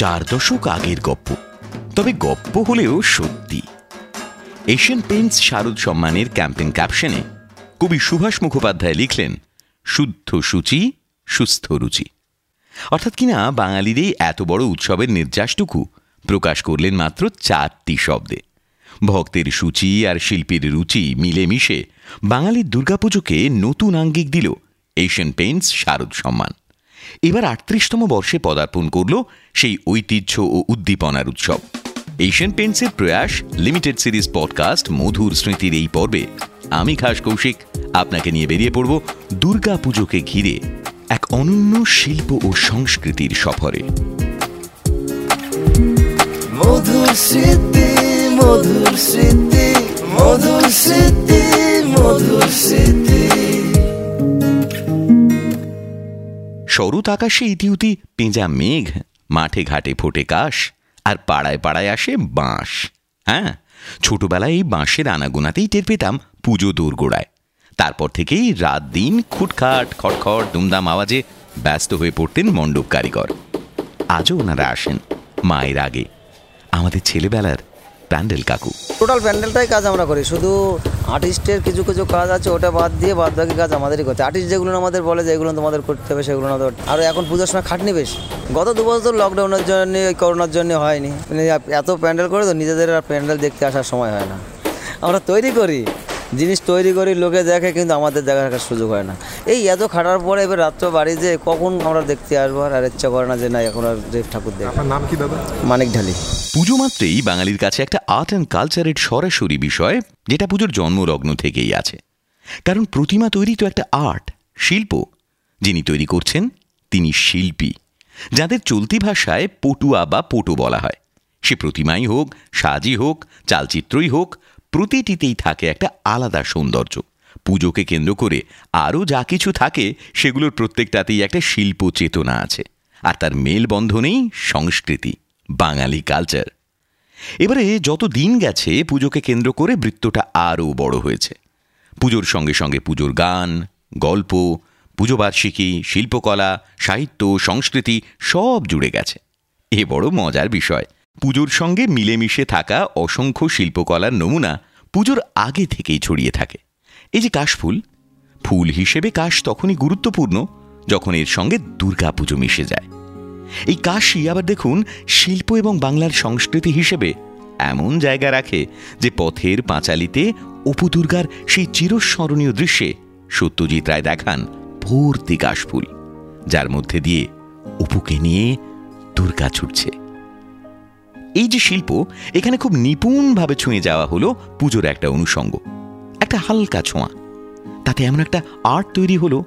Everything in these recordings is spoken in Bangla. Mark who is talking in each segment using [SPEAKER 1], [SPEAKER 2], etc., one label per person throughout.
[SPEAKER 1] চার দশক আগের গপ্প। তবে গপ্প হলেও সত্যি। এশিয়ান পেন্টস শারদ সম্মানের ক্যাম্পেন ক্যাপশনে কবি সুভাষ মুখোপাধ্যায় লিখলেন, শুদ্ধ সূচি, সুস্থ রুচি। অর্থাৎ কিনা বাঙালির এই এত বড় উৎসবের নির্যাসটুকু প্রকাশ করলেন মাত্র চারটি শব্দে। ভক্তের সূচি আর শিল্পীর রুচি মিলেমিশে বাঙালির দুর্গাপুজোকে নতুন আঙ্গিক দিল এশিয়ান পেন্টস শারদ সম্মান। এবার আটত্রিশতম বর্ষে পদার্পণ করল সেই ঐতিহ্য ও উদ্দীপনার উৎসব। এশিয়ান পেন্টসের প্রয়াস লিমিটেড সিরিজ পডকাস্ট মধুর স্মৃতির এই পর্বে আমি খাস কৌশিক, আপনাকে নিয়ে বেরিয়ে পড়ব দুর্গা পুজোকে ঘিরে এক অনন্য শিল্প ও সংস্কৃতির সফরে।
[SPEAKER 2] মধুর স্মৃতি মধুর স্মৃতি মধুর স্মৃতি মধুর স্মৃতি।
[SPEAKER 1] শরৎ আকাশে ইতিউতি পেঁজা মেঘ, মাঠে ঘাটে ফোটে কাশ, আর পাড়ায় পাড়ায় আসে বাঁশ। হ্যাঁ ছোটবেলায় এই বাঁশের আনাগোনাতেই টের পেতাম পুজো দোরগোড়ায়। তারপর থেকেই রাত দিন খুটখাট, খটখট, দুমদাম আওয়াজে ব্যস্ত হয়ে পড়তেন মণ্ডপ কারিগর। আজও ওনারা আসেন মায়ের আগে। আমাদের ছেলেবেলার প্যান্ডেল কাকু।
[SPEAKER 3] টোটাল প্যান্ডেলটাই কাজ আমরা করি। শুধু আর্টিস্টের কিছু কিছু কাজ আছে, ওটা বাদ দিয়ে বাদ বাকি কাজ আমাদেরই করতে আর্টিস্ট যেগুলো আমাদের বলে যে এগুলো তোমাদের করতে হবে, সেগুলো না আর এখন পুজোর সময় খাটনি বেশি। গত দু বছর লকডাউনের জন্য করোনার জন্য হয়নি। মানে এত প্যান্ডেল করে তো নিজেদের আর প্যান্ডেল দেখতে আসার সময় হয় না। আমরা তৈরি করি। জিনিস তৈরি করি, লোকে দেখে, কিন্তু আমাদের দেখা রাখার সুযোগ হয় না। এই এত খাটার পরে এবার রাত্র বাড়ি যে কখন আমরা দেখতে আসব আর ইচ্ছা করে না যে না এখন আর যে ঠাকুর দেখ
[SPEAKER 4] আপনার নাম কি দাদা?
[SPEAKER 3] মানিক ঢালি।
[SPEAKER 1] পুজো মাত্রেই বাঙালির কাছে একটা আর্ট অ্যান্ড কালচারের সরাসরি বিষয় যেটা পুজোর জন্মলগ্ন থেকেই আছে। কারণ প্রতিমা তৈরি তো একটা আর্ট শিল্প। যিনি তৈরি করছেন তিনি শিল্পী। যাদের চলতি ভাষায় পটুয়া বা পটু বলা হয়। সে প্রতিমাই হোক সাজই হোক চালচিত্রই হোক প্রতিটিতেই থাকে একটা আলাদা সৌন্দর্য। পুজোকে কেন্দ্র করে আরও যা কিছু থাকে সেগুলোর প্রত্যেকটাতেই একটা শিল্প চেতনা আছে। আর তার মেলবন্ধনেই সংস্কৃতি, বাঙালি কালচার এবারে যত দিন গেছে, পুজোকে কেন্দ্র করে বৃত্তটা আরও বড় হয়েছে। পুজোর সঙ্গে সঙ্গে পুজোর গান, গল্প, পুজোবার্ষিকী, শিল্পকলা, সাহিত্য, সংস্কৃতি সব জুড়ে গেছে। এ বড় মজার বিষয়। পুজোর সঙ্গে মিলেমিশে থাকা অসংখ্য শিল্পকলার নমুনা পুজোর আগে থেকেই ছড়িয়ে থাকে। এই যে কাশফুল ফুল হিসেবে কাশ তখনই গুরুত্বপূর্ণ যখন এর সঙ্গে দুর্গাপুজো মিশে যায়। এই কাশি আবার দেখুন শিল্প এবং বাংলার সংস্কৃতি হিসেবে এমন জায়গা রাখে যে পথের পাঁচালিতে অপু দুর্গার সেই চিরস্মরণীয় দৃশ্যে সত্যজিৎ রায় দেখান ভর্তি কাশফুল যার মধ্যে দিয়ে অপুকে নিয়ে দুর্গা ছুটছে। এই যে শিল্প, এখানে খুব নিপুণভাবে ছুঁয়ে যাওয়া হলো পুজোর একটা অনুষঙ্গ। একটা হালকা ছোঁয়া। তাতে এমন একটা আর্ট তৈরি হলো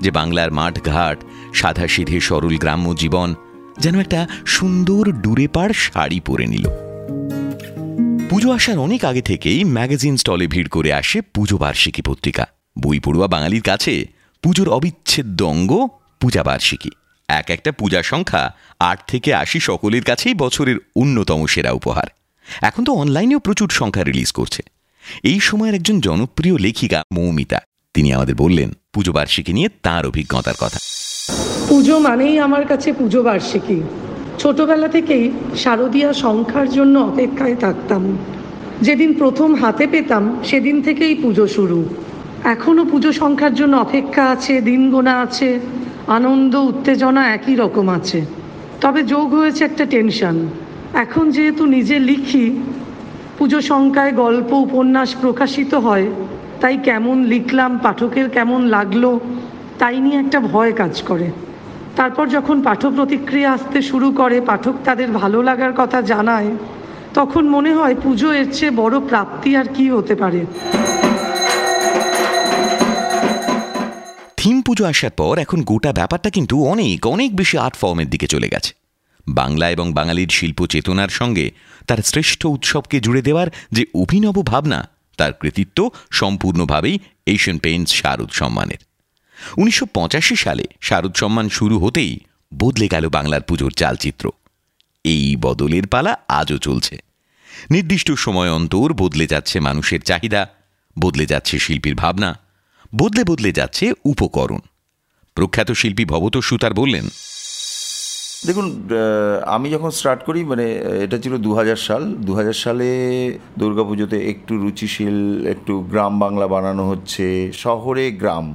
[SPEAKER 1] যে বাংলার মাঠ ঘাট সাদা সিধে সরল গ্রাম্য জীবন যেন একটা সুন্দর ডুরে পাড় শাড়ি পরে নিল। পুজো আসার অনেক আগে থেকেই ম্যাগাজিন স্টলে ভিড় করে আসে পুজো বার্ষিকী পত্রিকা। বই পড়ুয়া বাঙালির কাছে পুজোর অবিচ্ছেদ্য অঙ্গ পূজা বার্ষিকী। এক একটা পূজা সংখ্যা আট থেকে আশি সকলের কাছেই বছরের অন্যতম সেরা উপহার। এখন তো অনলাইনেও প্রচুর সংখ্যা রিলিজ করছে। এই সময়ের একজন জনপ্রিয় লেখিকা মৌমিতা। তিনি আমাদের বললেন, পুজো বার্ষিকী নিয়ে তার অভিজ্ঞতার কথা।
[SPEAKER 5] পুজো মানেই আমার কাছে পুজো বার্ষিকী। ছোটবেলা থেকেই শারদীয়া সংখ্যার জন্য অপেক্ষায় থাকতাম। যেদিন প্রথম হাতে পেতাম, সেদিন থেকেই পুজো শুরু। এখনও পুজো সংখ্যার জন্য অপেক্ষা আছে, দিন গোনা আছে, আনন্দ, উত্তেজনা একই রকম আছে। তবে যোগ হয়েছে একটা টেনশন। এখন যেহেতু নিজে লিখি পুজো সংখ্যায় গল্প উপন্যাস প্রকাশিত হয়, তাই কেমন লিখলাম, পাঠকের কেমন লাগল, তাই নিয়ে একটা ভয় কাজ করে। তারপর যখন পাঠক প্রতিক্রিয়া আসতে শুরু করে, পাঠক তাদের ভালো লাগার কথা জানায়, তখন মনে হয় পুজো এর চেয়ে বড় প্রাপ্তি আর কি হতে পারে।
[SPEAKER 1] থিম পুজো আসার পর এখন গোটা ব্যাপারটা কিন্তু অনেক অনেক বেশি আর্ট ফর্মের দিকে চলে গেছে। বাংলা এবং বাঙালির শিল্প চেতনার সঙ্গে তার শ্রেষ্ঠ উৎসবকে জুড়ে দেওয়ার যে অভিনব ভাবনা, তার কৃতিত্ব সম্পূর্ণভাবেই এশিয়ান পেইন্টস শারদ সম্মানের। উনিশশো পঁচাশি সালে শারদ সম্মান শুরু হতেই বদলে গেল বাংলার পুজোর চালচিত্র। এই বদলের পালা আজও চলছে। নির্দিষ্ট সময় অন্তর বদলে যাচ্ছে মানুষের চাহিদা, বদলে যাচ্ছে শিল্পীর ভাবনা, বদলে বদলে যাচ্ছে উপকরণ। প্রখ্যাত শিল্পী ভবত সুতার বললেন
[SPEAKER 4] দেখুন আমি যখন স্টার্ট করি মানে এটা ছিল দু হাজার সাল। দু হাজার সালে দুর্গাপুজোতে একটু রুচিশীল, একটু গ্রাম বাংলা বানানো হচ্ছে, শহরে গ্রাম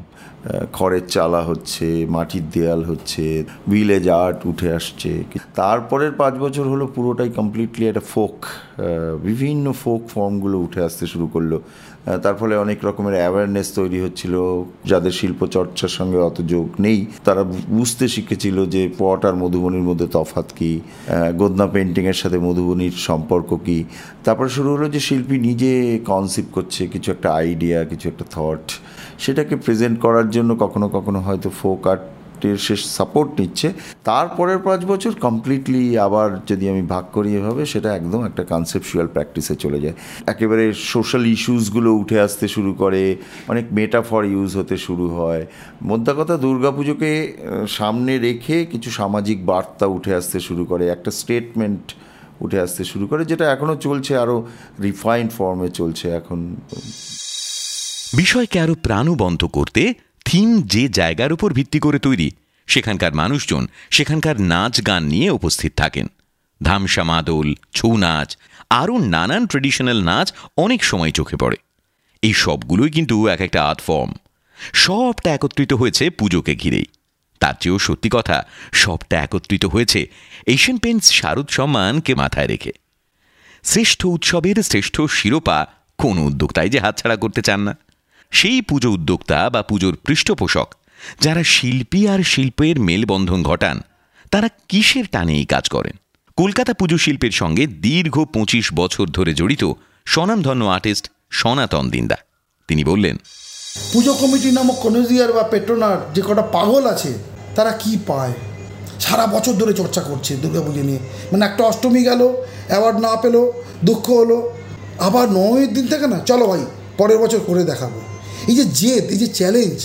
[SPEAKER 4] খড়ের চালা হচ্ছে, মাটির দেয়াল হচ্ছে ভিলেজ আর্ট উঠে আসছে। তারপরের পাঁচ বছর হলো পুরোটাই কমপ্লিটলি একটা ফোক বিভিন্ন ফোক ফর্মগুলো উঠে আসতে শুরু করল। তার ফলে অনেক রকমের অ্যাওয়ারনেস তৈরি হচ্ছিল। যাদের শিল্প চর্চার সঙ্গে অত যোগ নেই, তারা বুঝতে শিখেছিল যে পট আর মধুবনির মধ্যে তফাৎ কী গোদনা পেন্টিংয়ের সাথে মধুবনির সম্পর্ক কী। তারপরে শুরু হলো যে শিল্পী নিজে কনসেপ্ট করছে, কিছু একটা আইডিয়া কিছু একটা থট সেটাকে প্রেজেন্ট করার জন্য কখনো কখনো হয়তো ফোক আর্ট এর শেষ সাপোর্ট নিচ্ছে। তারপরের পাঁচ বছর কমপ্লিটলি আবার যদি আমি ভাগ করি এভাবে, সেটা একদম একটা কনসেপচুয়াল প্র্যাকটিসে চলে যায়। একেবারে সোশ্যাল ইস্যুসগুলো উঠে আসতে শুরু করে, অনেক মেটাফর ইউজ হতে শুরু হয়। মোদ্দা কথা, দুর্গাপুজোকে সামনে রেখে কিছু সামাজিক বার্তা উঠে আসতে শুরু করে, একটা স্টেটমেন্ট উঠে আসতে শুরু করে, যেটা এখনও চলছে আরও রিফাইন্ড ফর্মে চলছে এখন।
[SPEAKER 1] বিষয়কে আরও প্রাণবন্ত করতে থিম যে জায়গার উপর ভিত্তি করে তৈরি, সেখানকার মানুষজন সেখানকার নাচ গান নিয়ে উপস্থিত থাকেন। ধামসা মাদল, ছৌ নাচ, আরও নানান ট্রেডিশনাল নাচ অনেক সময় চোখে পড়ে। এই সবগুলোই কিন্তু এক একটা আর্ট ফর্ম। সবটা একত্রিত হয়েছে পুজোকে ঘিরেই। তার চেয়েও সত্যি কথা, সবটা একত্রিত হয়েছে এশিয়ান পেন্টস শারদ সম্মানকে মাথায় রেখে। শ্রেষ্ঠ উৎসবের শ্রেষ্ঠ শিরোপা কোন উদ্যোক্তাই যে হাতছাড়া করতে চান না। সেই পুজো উদ্যোক্তা বা পুজোর পৃষ্ঠপোষক যারা শিল্পী আর শিল্পের মেলবন্ধন ঘটান, তারা কিসের টানে এই কাজ করেন? কলকাতা পুজো শিল্পের সঙ্গে দীর্ঘ পঁচিশ বছর ধরে জড়িত স্বনামধন্য আর্টিস্ট সনাতন দিন্দা। তিনি বললেন,
[SPEAKER 6] পুজো কমিটি নামক কনজিয়ার বা পেট্রোনার যে কটা পাগল আছে, তারা কি পায়? সারা বছর ধরে চর্চা করছে দুর্গাপুজো নিয়ে। মানে একটা অষ্টমী গেল অ্যাওয়ার্ড না পেল, দুঃখ হলো। আবার নবমীর দিন থেকে না, চলো ভাই, পরের বছর করে দেখাবো। এই যে জেদ, এই যে চ্যালেঞ্জ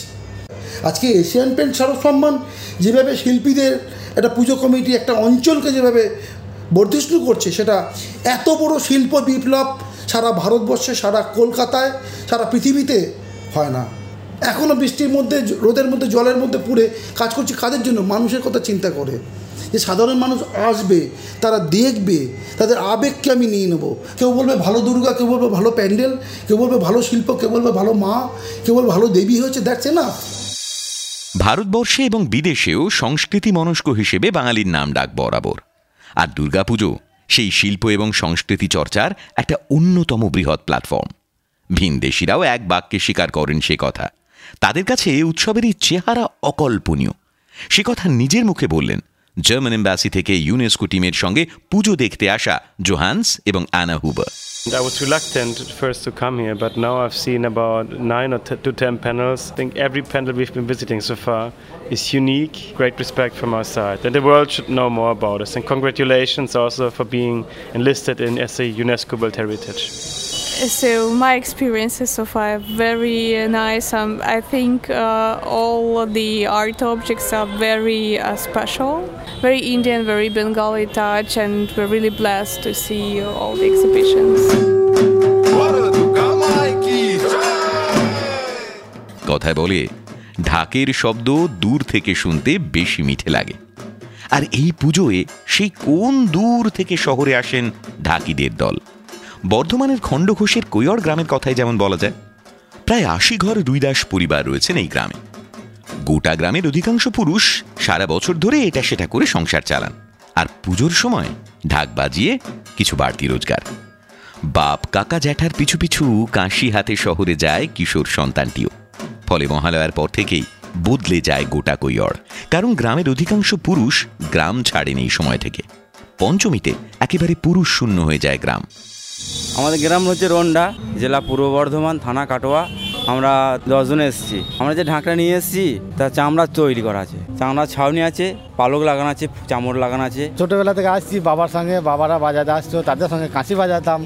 [SPEAKER 6] আজকে এশিয়ান পেন্ট শারদ সম্মান, যেভাবে শিল্পীদের একটা পুজো কমিটি, একটা অঞ্চলকে যেভাবে বর্ধিষ্ণু করছে, সেটা এত বড় শিল্প বিপ্লব সারা ভারতবর্ষে, সারা কলকাতায়, সারা পৃথিবীতে হয় না। এখনও বৃষ্টির মধ্যে, রোদের মধ্যে, জলের মধ্যে পুড়ে কাজ করছি কাদের জন্য? মানুষের কথা চিন্তা করে। যে সাধারণ মানুষ আসবে, তারা দেখবে, তাদের আবেগকে আমি নিয়ে নেব। কেউ বলবে ভালো দুর্গা, কেউ বলবে ভালো প্যান্ডেল, কেউ বলবে ভালো শিল্প, কেউ বলবে ভালো মা, কেউ বলবে ভালো দেবী হয়েছে দেখছে না
[SPEAKER 1] ভারতবর্ষে এবং বিদেশেও সংস্কৃতি মনস্ক হিসেবে বাঙালির নাম ডাক বরাবর। আর দুর্গাপুজো সেই শিল্প এবং সংস্কৃতি চর্চার একটা অন্যতম বৃহৎ প্ল্যাটফর্ম। ভিনদেশিরাও এক বাক্যে স্বীকার করেন সে কথা। তাদের কাছে উৎসবের এই চেহারা অকল্পনীয়। সে কথা নিজের মুখে বললেন জার্মান এম্বাসি থেকে ইউনেস্কো টিমের সঙ্গে পুজো দেখতে আসা জোহান্স এবং Anna Huber
[SPEAKER 7] I was reluctant at first to come here, but now I've seen about nine or t- to ten panels. I think every panel we've been visiting so far is unique. Great respect from our side, and the world should know more about us. And congratulations also for being enlisted in as a UNESCO World Heritage.
[SPEAKER 8] So my experiences so far are very uh, nice. Um, I think uh, all the art objects are very uh, special, very Indian, very Bengali touch, and we're really blessed to see all the exhibitions.
[SPEAKER 1] কথায় বলে ঢাকের শব্দ দূর থেকে শুনতে বেশি মিঠে লাগে আর এই পুজোয় সেই কোন দূর থেকে শহরে আসেন ঢাকিদের দল বর্ধমানের খণ্ডঘোষের কৈয়র গ্রামের কথাই যেমন বলা যায়, প্রায় আশি ঘর দুই দাস পরিবার রয়েছেন এই গ্রামে। গোটা গ্রামের অধিকাংশ পুরুষ সারা বছর ধরে এটা সেটা করে সংসার চালান আর পুজোর সময় ঢাক বাজিয়ে কিছু বাড়তি রোজগার। বাপ কাকা জ্যাঠার পিছু পিছু কাশি হাতে শহরে যায় কিশোর সন্তানটিও। ফলে মহালয়ার পর থেকেই বদলে যায় গোটা কৈয়র, কারণ গ্রামের অধিকাংশ পুরুষ গ্রাম ছাড়েন এই সময় থেকে। পঞ্চমীতে একেবারে পুরুষ শূন্য হয়ে যায় গ্রাম।
[SPEAKER 9] আমাদের গ্রাম হচ্ছে রন্ডা, জেলা পূর্ব বর্ধমান, থানা কাটোয়া। আমরা দশজনে এসেছি। আমরা যে ঢাকটা নিয়ে এসেছি তা চামড়া তৈরি করা আছে। চামড়া ছাউনি আছে, পালক লাগানো আছে, চামড় লাগানো আছে।
[SPEAKER 10] ছোটোবেলা থেকে আসছি, বাবার সঙ্গে বাবারা বাজাতে আসতো, তাদের সঙ্গে কাঁচি বাজাতাম।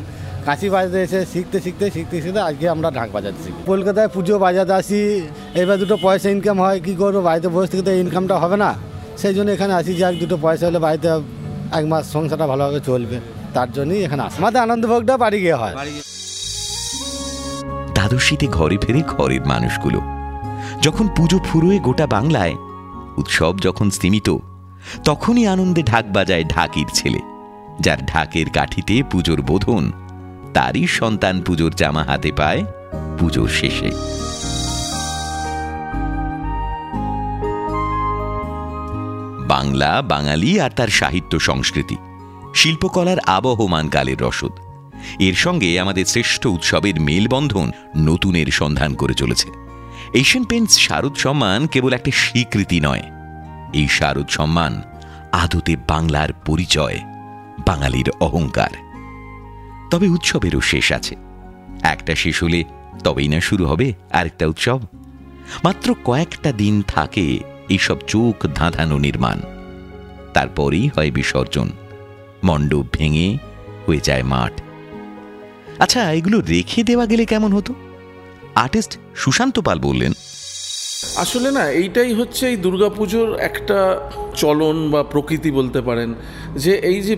[SPEAKER 10] কাঁচি বাজাতে এসে শিখতে শিখতে শিখতে শিখতে আজকে আমরা ঢাক বাজাতে শিখি। কলকাতায় পুজো বাজাতে আসি, এবার দুটো পয়সা ইনকাম হয়, কী করব? বাড়িতে বসে থেকে তো ইনকামটা হবে না। সেই জন্য এখানে আসি যাক দুটো পয়সা হলে বাড়িতে এক মাস সংসারটা ভালোভাবে চলবে। তার জন্যই এখানে আসি। আমাদের আনন্দভোগটা বাড়ি গিয়ে হয়।
[SPEAKER 1] দ্বাদশীতে ঘরে ফেরে ঘরের মানুষগুলো। যখন পুজো ফুরোয় গোটা বাংলায় উৎসব যখন স্তীমিত তখনই আনন্দে ঢাক বাজায় ঢাকির ছেলে যার ঢাকের কাঠিতে পুজোর বোধন তারই সন্তান পুজোর জামা হাতে পায় পুজোর শেষে। বাংলা বাঙালি আর তার সাহিত্য সংস্কৃতি। শিল্পকলার আবহমান কালের রসদ। এর সঙ্গে আমাদের শ্রেষ্ঠ উৎসবের মেলবন্ধন নতুনের সন্ধান করে চলেছে। এশিয়ান পেন্টস শারদ সম্মান কেবল একটা স্বীকৃতি নয়। এই শারদ সম্মান আদতে বাংলার পরিচয়, বাঙালির অহংকার। তবে উৎসবেরও শেষ আছে। একটা শেষ হলে তবেই না শুরু হবে আরেকটা উৎসব। মাত্র কয়েকটা দিন থাকে এইসব চোখ ধাঁধানো নির্মাণ। তারপরেই হয় বিসর্জন। মণ্ডপ ভেঙে হয়ে যায় মাঠ। আচ্ছা এগুলো রেখে দেওয়া গেলে কেমন হতো? আর্টিস্ট সুশান্ত পাল বললেন,
[SPEAKER 11] আসলে না, এইটাই হচ্ছে এই দুর্গাপুজোর একটা চলন বা প্রকৃতি বলতে পারেন, যে এই যে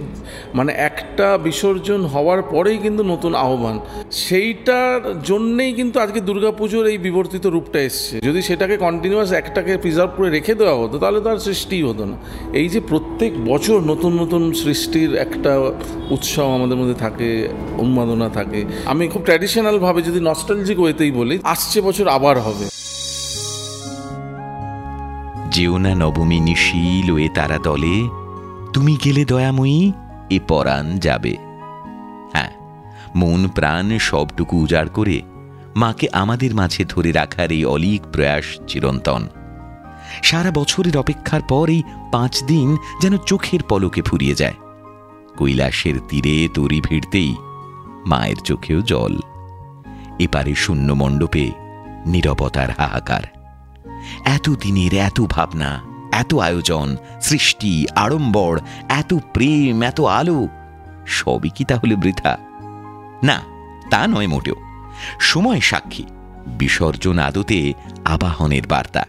[SPEAKER 11] মানে একটা বিসর্জন হওয়ার পরেই কিন্তু নতুন আহ্বান, সেইটার জন্যেই কিন্তু আজকে দুর্গাপুজোর এই বিবর্তিত রূপটা এসছে। যদি সেটাকে কন্টিনিউয়াস একটাকে প্রিজার্ভ করে রেখে দেওয়া হতো, তাহলে তো আর সৃষ্টিই হতো না। এই যে প্রত্যেক বছর নতুন নতুন সৃষ্টির একটা উৎসব আমাদের মধ্যে থাকে, উন্মাদনা থাকে। আমি খুব ট্র্যাডিশনালভাবে যদি নস্টালজিক ওয়েতেই বলি, আসছে বছর আবার হবে।
[SPEAKER 1] যেও না নবমী নিশীল এ তারা দলে, তুমি গেলে দয়াময়ী, এ পরাণ যাবে। হ্যাঁ মন প্রাণ সবটুকু উজাড় করে মাকে আমাদের মাঝে ধরে রাখার এই অলিক প্রয়াস চিরন্তন। সারা বছরের অপেক্ষার পর এই পাঁচ দিন যেন চোখের পলকে ফুরিয়ে যায়। কৈলাসের তীরে তরি ভিড়তেই মায়ের চোখেও জল। এপারে শূন্য মণ্ডপে নিরবতার হাহাকার। এত দিনের এত ভাবনা, এত আয়োজন, সৃষ্টি, আড়ম্বর, এত প্রেম, এত আলো, সবই কি তাহলে বৃথা? না, তা নয় মোটেও। সময় সাক্ষী, বিসর্জন আদতে আবাহনের বার্তা।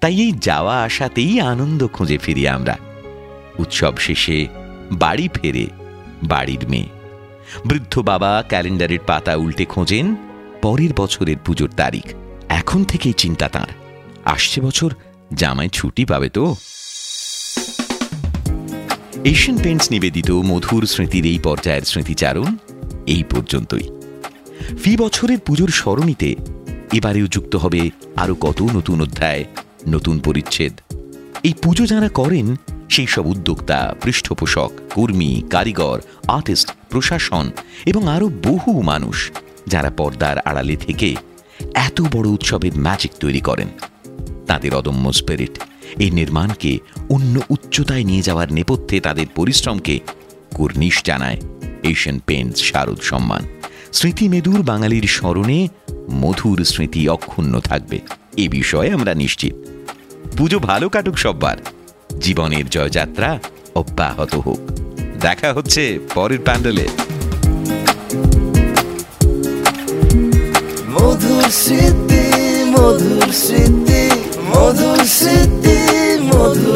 [SPEAKER 1] তাই এই যাওয়া আসাতেই আনন্দ খুঁজে ফিরি আমরা। উৎসব শেষে বাড়ি ফেরে বাড়ির মেয়ে। বৃদ্ধ বাবা ক্যালেন্ডারের পাতা উল্টে খোঁজেন পরের বছরের পুজোর তারিখ। এখন থেকেই চিন্তা তাঁর। আসছে বছর, জামাই ছুটি পাবে তো। এশিয়ান পেন্টস নিবেদিত মধুর স্মৃতির এই পর্যায়ের স্মৃতিচারণ এই পর্যন্তই। ফি বছরের পুজোর স্মরণীতে এবারেও যুক্ত হবে আরও কত নতুন অধ্যায়, নতুন পরিচ্ছেদ। এই পুজো যারা করেন, সেই সব উদ্যোক্তা, পৃষ্ঠপোষক, কর্মী, কারিগর, আর্টিস্ট, প্রশাসন এবং আরও বহু মানুষ যারা পর্দার আড়ালে থেকে এত বড় উৎসবের ম্যাজিক তৈরি করেন। তাদের অদম্য স্পিরিট এই নির্মাণকে অন্য উচ্চতায় নিয়ে যাওয়ার নেপথ্যে তাদের পরিশ্রমকে কুর্নিশ জানায় এশিয়ান পেন্টস শারদ সম্মান। স্মৃতি মেদুর বাঙালির স্মরণে মধুর স্মৃতি অক্ষুণ্ণ থাকবে। এ বিষয়ে আমরা নিশ্চিত। পুজো ভালো কাটুক সববার। জীবনের জয়যাত্রা অব্যাহত হোক। দেখা হচ্ছে পরের প্যান্ডেলে।
[SPEAKER 2] মধুর স্মৃতি মধুর স্মৃতি। Μόδο και τι, μόδο.